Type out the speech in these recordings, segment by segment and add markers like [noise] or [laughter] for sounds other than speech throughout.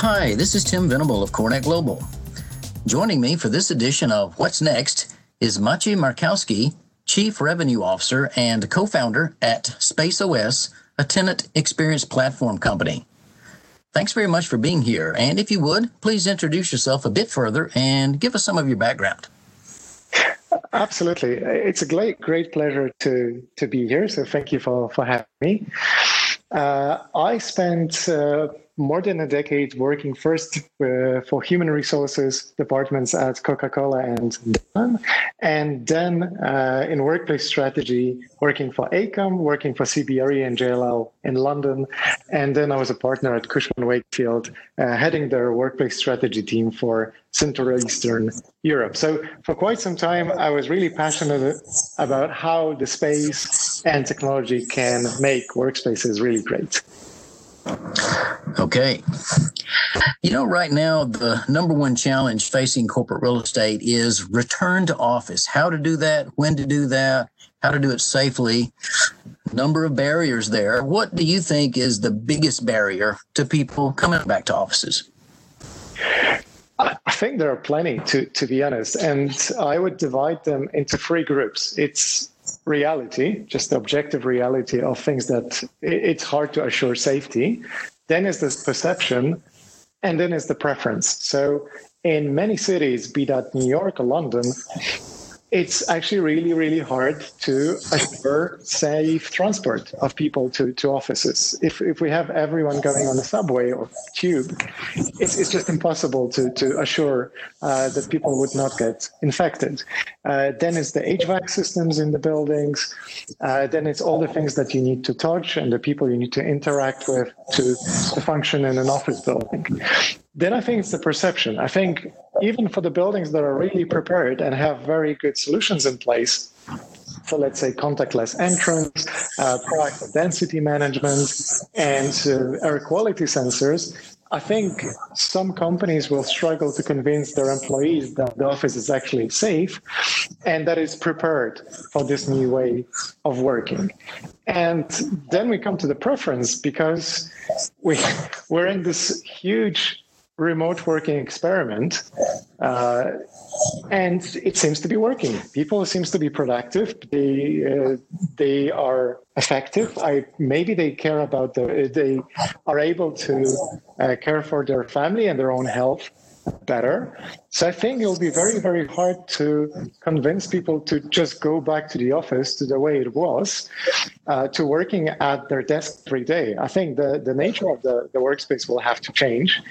Hi, this is Tim Venable of CoreNet Global. Joining me for this edition of What's Next is Maciej Markowski, Chief Revenue Officer and co founder at SpaceOS, a tenant experience platform company. Thanks very much for being here. And if you would, please introduce yourself a bit further and give us some of your background. Absolutely. It's a great, great pleasure to, to be here. So thank you for, for having me. Uh, I spent uh, more than a decade working first uh, for human resources departments at Coca-Cola and Danone, and then uh, in workplace strategy, working for AECOM, working for CBRE and JLL in London, and then I was a partner at Cushman Wakefield, uh, heading their workplace strategy team for Central Eastern Europe. So for quite some time, I was really passionate about how the space and technology can make workspaces really great. Okay. You know, right now, the number one challenge facing corporate real estate is return to office. How to do that, when to do that, how to do it safely. Number of barriers there. What do you think is the biggest barrier to people coming back to offices? I think there are plenty, to, to be honest. And I would divide them into three groups. It's reality, just the objective reality of things that it's hard to assure safety. Then is this perception, and then is the preference. So in many cities, be that New York or London, it's actually really, really hard to assure safe transport of people to, to offices. If, if we have everyone going on the subway or tube, it's, it's just impossible to, to assure uh, that people would not get infected. Uh, then it's the HVAC systems in the buildings. Uh, then it's all the things that you need to touch and the people you need to interact with to, to function in an office building. Then I think it's the perception. I think even for the buildings that are really prepared and have very good solutions in place, so let's say contactless entrance, uh, proactive density management, and uh, air quality sensors, I think some companies will struggle to convince their employees that the office is actually safe and that it's prepared for this new way of working. And then we come to the preference because we, [laughs] we're in this huge remote working experiment uh, and it seems to be working. People seems to be productive. They uh, they are effective. I maybe they care about the they are able to uh, care for their family and their own health better. So I think it'll be very, very hard to convince people to just go back to the office to the way it was, uh, to working at their desk every day. I think the, the nature of the, the workspace will have to change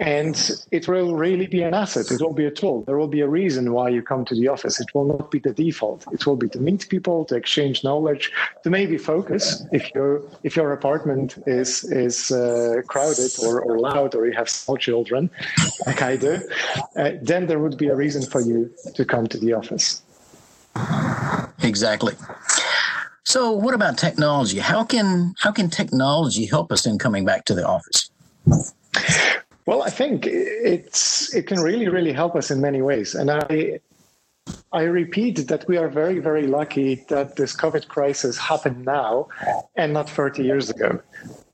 and it will really be an asset. It will be a tool. There will be a reason why you come to the office. It will not be the default. It will be to meet people, to exchange knowledge, to maybe focus if your if your apartment is is uh, crowded or, or loud or you have small children. like I do, uh, then there would be a reason for you to come to the office. Exactly. So, what about technology? How can how can technology help us in coming back to the office? Well, I think it's it can really really help us in many ways, and I I repeat that we are very very lucky that this COVID crisis happened now and not 30 years ago.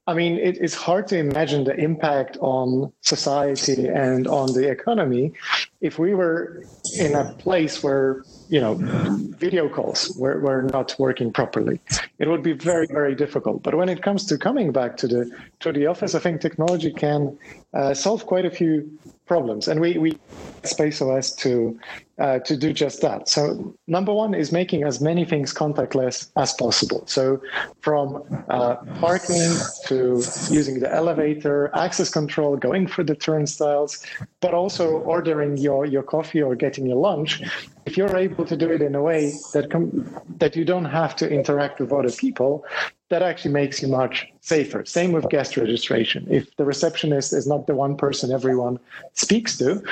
I mean, it, it's hard to imagine the impact on society and on the economy if we were in a place where, you know, video calls were, were not working properly. It would be very, very difficult. But when it comes to coming back to the to the office, I think technology can uh, solve quite a few problems. And we, we SpaceOS to uh, to do just that. So number one is making as many things contactless as possible. So from uh, parking to using the elevator, access control, going for the turnstiles, but also ordering your, your coffee or getting your lunch. If you're able to do it in a way that com- that you don't have to interact with other people, that actually makes you much safer. Same with guest registration. If the receptionist is not the one person everyone speaks to,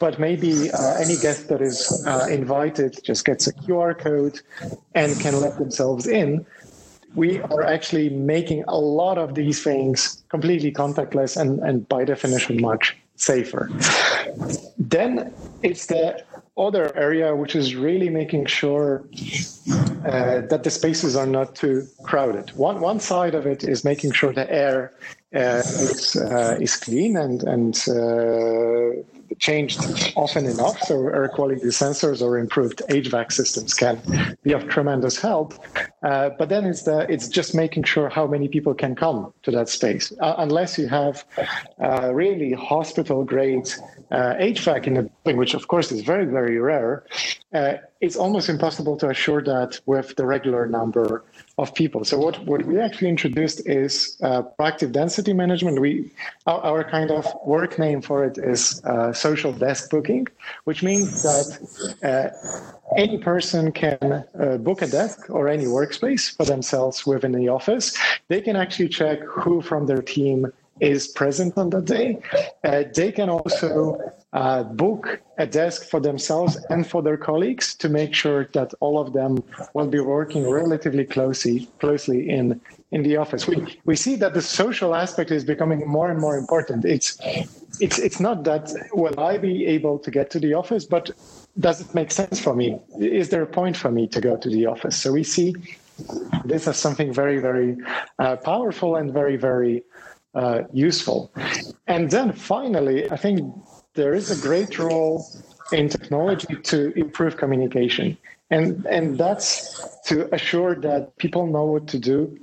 but maybe uh, any guest that is uh, invited just gets a QR code and can let themselves in, we are actually making a lot of these things completely contactless and, and by definition much safer. Then it's the other area which is really making sure uh, that the spaces are not too crowded. One one side of it is making sure the air uh, is, uh, is clean and and uh, changed often enough, so air quality sensors or improved HVAC systems can be of tremendous help. Uh, but then it's the it's just making sure how many people can come to that space. Uh, unless you have uh, really hospital grade uh, HVAC in the building, which of course is very very rare, uh, it's almost impossible to assure that with the regular number of people. So what, what we actually introduced is proactive density management. We our, our, kind of work name for it is social desk booking, which means that any person can book a desk or any workspace for themselves within the office. They can actually check who from their team is present on that day. Uh, they can also uh, book a desk for themselves and for their colleagues to make sure that all of them will be working relatively closely closely in in the office. We we see that the social aspect is becoming more and more important. It's it's it's not that will I be able to get to the office, but does it make sense for me? Is there a point for me to go to the office? So we see this as something very very uh, powerful and very very uh, useful. And then finally, I think there is a great role in technology to improve communication. And, and that's to assure that people know what to do,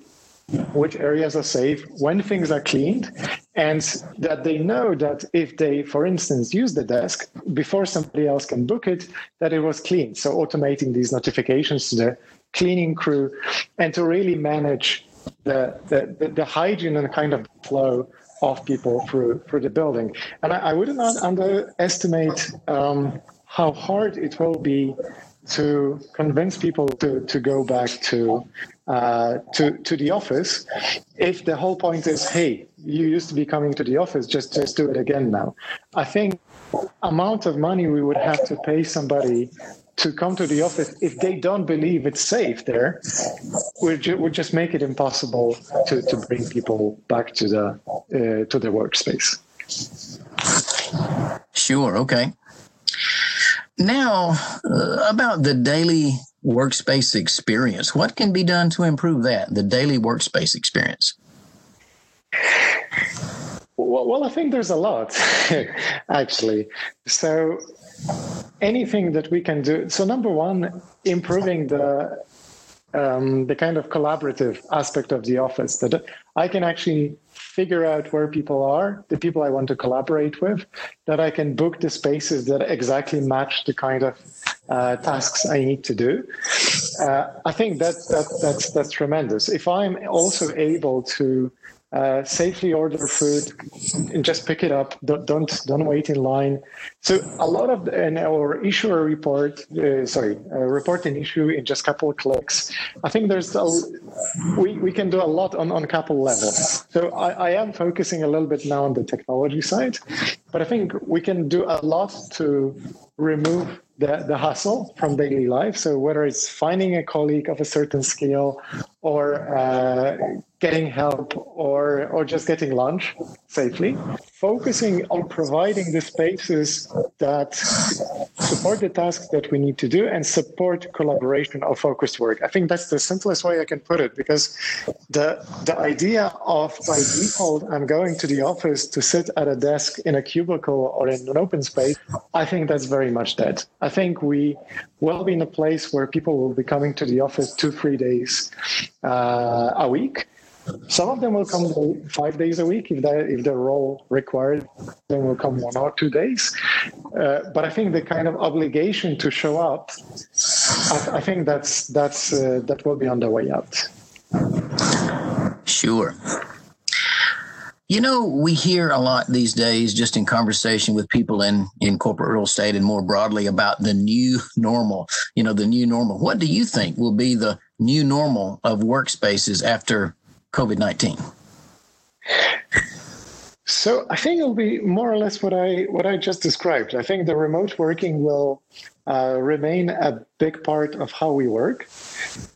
which areas are safe, when things are cleaned, and that they know that if they, for instance, use the desk before somebody else can book it, that it was clean. So automating these notifications to the cleaning crew and to really manage the, the, the, hygiene and kind of flow of people through through the building. And I, I would not underestimate um, how hard it will be to convince people to, to go back to uh, to to the office if the whole point is hey you used to be coming to the office just just do it again now i think amount of money we would have to pay somebody to come to the office if they don't believe it's safe there we ju- would just make it impossible to, to bring people back to the uh, to the workspace. Sure okay. Now uh, about the daily workspace experience what can be done to improve that the daily workspace experience well, well i think there's a lot [laughs] actually so anything that we can do. So number one, improving the um, the kind of collaborative aspect of the office that I can actually figure out where people are, the people I want to collaborate with, that I can book the spaces that exactly match the kind of uh, tasks I need to do. Uh, I think that, that that's that's tremendous. If I'm also able to uh, safely order food and just pick it up. Don't don't, don't wait in line. So a lot of and our issue a report, uh, sorry, report an issue in just a couple of clicks. I think there's a, we we can do a lot on on a couple levels. So I, I am focusing a little bit now on the technology side, but I think we can do a lot to remove the, the hustle from daily life. So whether it's finding a colleague of a certain skill or uh, getting help or or just getting lunch safely. Focusing on providing the spaces that support the tasks that we need to do and support collaboration or focused work. I think that's the simplest way i can put it because the the idea of by default i'm going to the office to sit at a desk in a cubicle or in an open space i think that's very much dead. I think we will be in a place where people will be coming to the office two three days uh, a week some of them will come five days a week if they if their role required. Then will come one or two days. Uh, but I think the kind of obligation to show up, I, I think that's that's uh, that will be on the way out. Sure. You know, we hear a lot these days, just in conversation with people in, in corporate real estate and more broadly about the new normal, you know, the new normal. What do you think will be the new normal of workspaces after COVID 19? So I think it'll be more or less what I what I just described. I think the remote working will uh, remain a big part of how we work.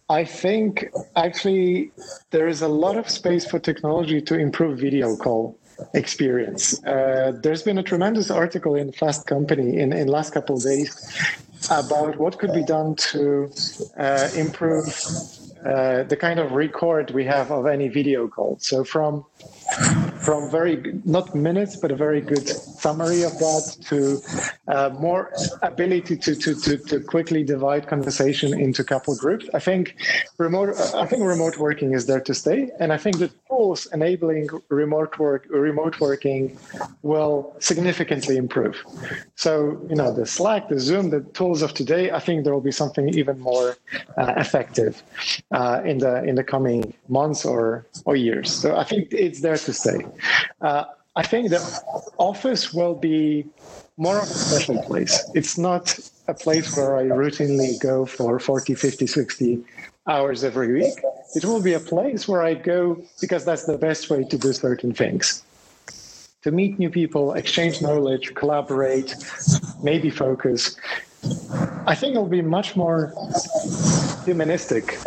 I think actually there is a lot of space for technology to improve video call experience. Uh, there's been a tremendous article in Fast Company in in last couple days about what could be done to uh, improve uh, the kind of record we have of any video call. So from from very not minutes but a very good summary of that to uh, more ability to, to to to quickly divide conversation into couple groups. I think remote i think remote working is there to stay and i think the tools enabling remote work remote working will significantly improve. So you know the slack the zoom the tools of today i think there will be something even more uh, effective uh, in the in the coming months or or years. So i think it's there to stay. Uh, I think the office will be more of a special place. It's not a place where I routinely go for 40, 50, 60 hours every week. It will be a place where I go because that's the best way to do certain things. To meet new people, exchange knowledge, collaborate, maybe focus. I think it'll be much more humanistic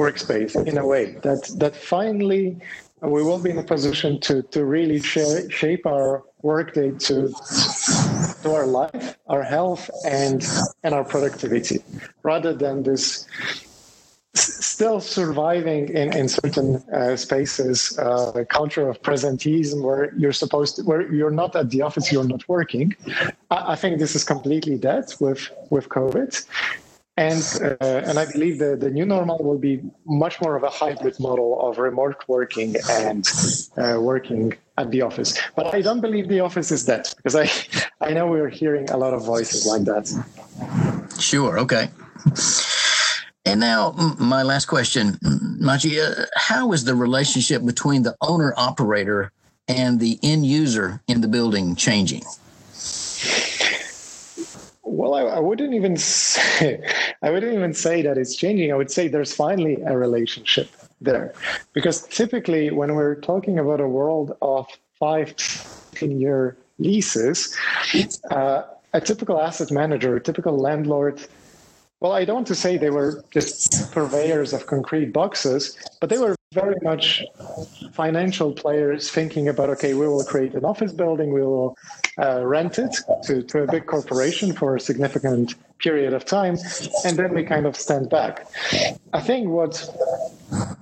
workspace in a way that that finally we will be in a position to to really shape our workday to to our life, our health, and and our productivity, rather than this still surviving in, in certain uh, spaces, uh, the culture of presenteeism where you're supposed to, where you're not at the office, you're not working. I, I think this is completely dead with, with COVID. And uh, and I believe the, the new normal will be much more of a hybrid model of remote working and uh, working at the office. But I don't believe the office is dead because I I know we're hearing a lot of voices like that. Sure. Okay. And now, my last question, Maciej, uh, how is the relationship between the owner operator and the end user in the building changing? Well, I, I, wouldn't even [laughs] say I wouldn't even say that it's changing. I would say there's finally a relationship there, because typically when we're talking about a world of five, ten year leases, uh, a typical asset manager, a typical landlord well, I don't want to say they were just purveyors of concrete boxes, but they were very much financial players thinking about okay, we will create an office building, we will uh, rent it to, to a big corporation for a significant period of time, and then we kind of stand back. I think what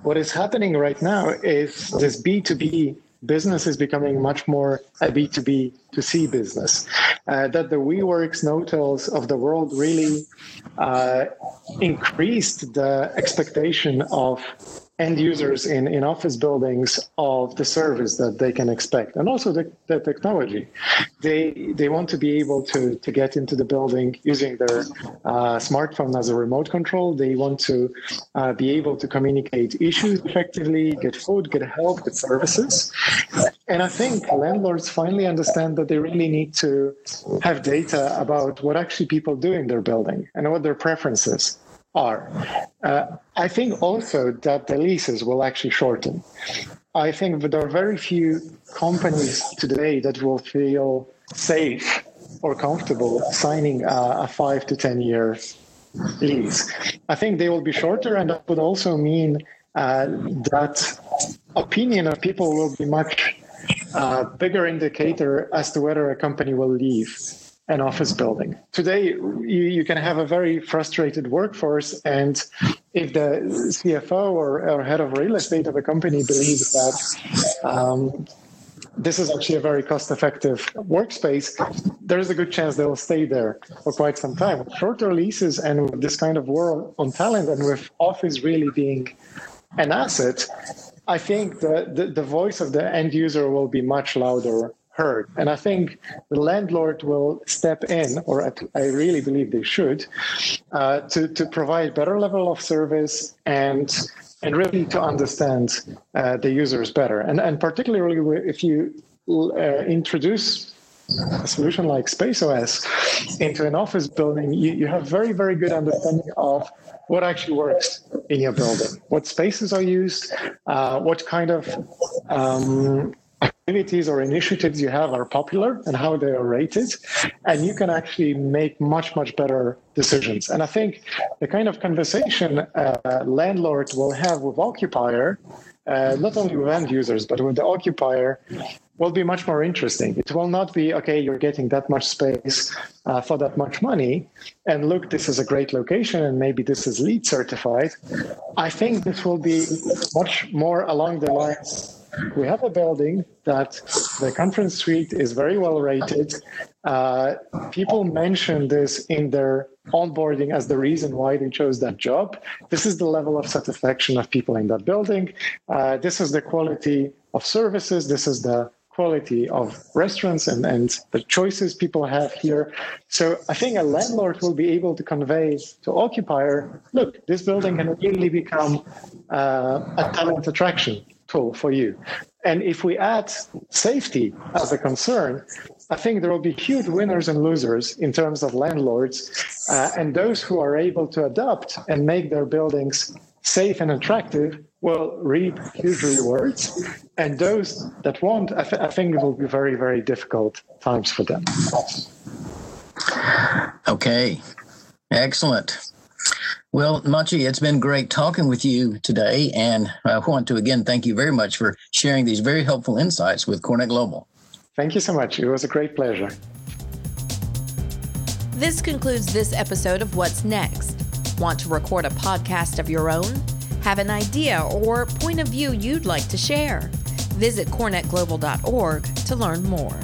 what is happening right now is this B2B business is becoming much more a B2B to C business. Uh, that the WeWorks, Knotels of the world really uh, increased the expectation of end users in, in office buildings of the service that they can expect and also the, the technology. They they want to be able to, to get into the building using their uh, smartphone as a remote control. They want to uh, be able to communicate issues effectively, get food, get help, get services. And I think landlords finally understand that they really need to have data about what actually people do in their building and what their preferences are. Uh, I think also that the leases will actually shorten. I think that there are very few companies today that will feel safe or comfortable signing a, a five to 10 year lease. I think they will be shorter, and that would also mean uh, that opinion of people will be much uh, bigger indicator as to whether a company will leave an office building. Today, you, you can have a very frustrated workforce, and if the CFO or, or head of real estate of a company believes that um, this is actually a very cost effective workspace, there is a good chance they will stay there for quite some time. Shorter leases and with this kind of war on talent and with office really being an asset, I think the, the, the voice of the end user will be much louder heard. And I think the landlord will step in, or I really believe they should, uh, to, to provide better level of service and and really to understand uh, the users better. And, and particularly if you uh, introduce a solution like SpaceOS into an office building, you, you have very, very good understanding of what actually works in your building, what spaces are used, uh, what kind of um, activities or initiatives you have are popular and how they are rated and you can actually make much much better decisions. And i think the kind of conversation uh, landlords will have with occupier uh, not only with end users but with the occupier will be much more interesting. It will not be okay you're getting that much space uh, for that much money and look this is a great location and maybe this is LEED certified. I think this will be much more along the lines we have a building that the conference suite is very well rated. Uh, people mention this in their onboarding as the reason why they chose that job. This is the level of satisfaction of people in that building. Uh, this is the quality of services. This is the quality of restaurants and, and the choices people have here. So I think a landlord will be able to convey to occupier, look, this building can really become uh, a talent attraction for you. And if we add safety as a concern, I think there will be huge winners and losers in terms of landlords uh, and those who are able to adapt and make their buildings safe and attractive will reap huge rewards. And those that won't, I, th- I think it will be very, very difficult times for them. Okay, excellent. Well, Maciej, it's been great talking with you today. And I want to again thank you very much for sharing these very helpful insights with CoreNet Global. Thank you so much. It was a great pleasure. This concludes this episode of What's Next. Want to record a podcast of your own? Have an idea or point of view you'd like to share? Visit corenetglobal.org to learn more.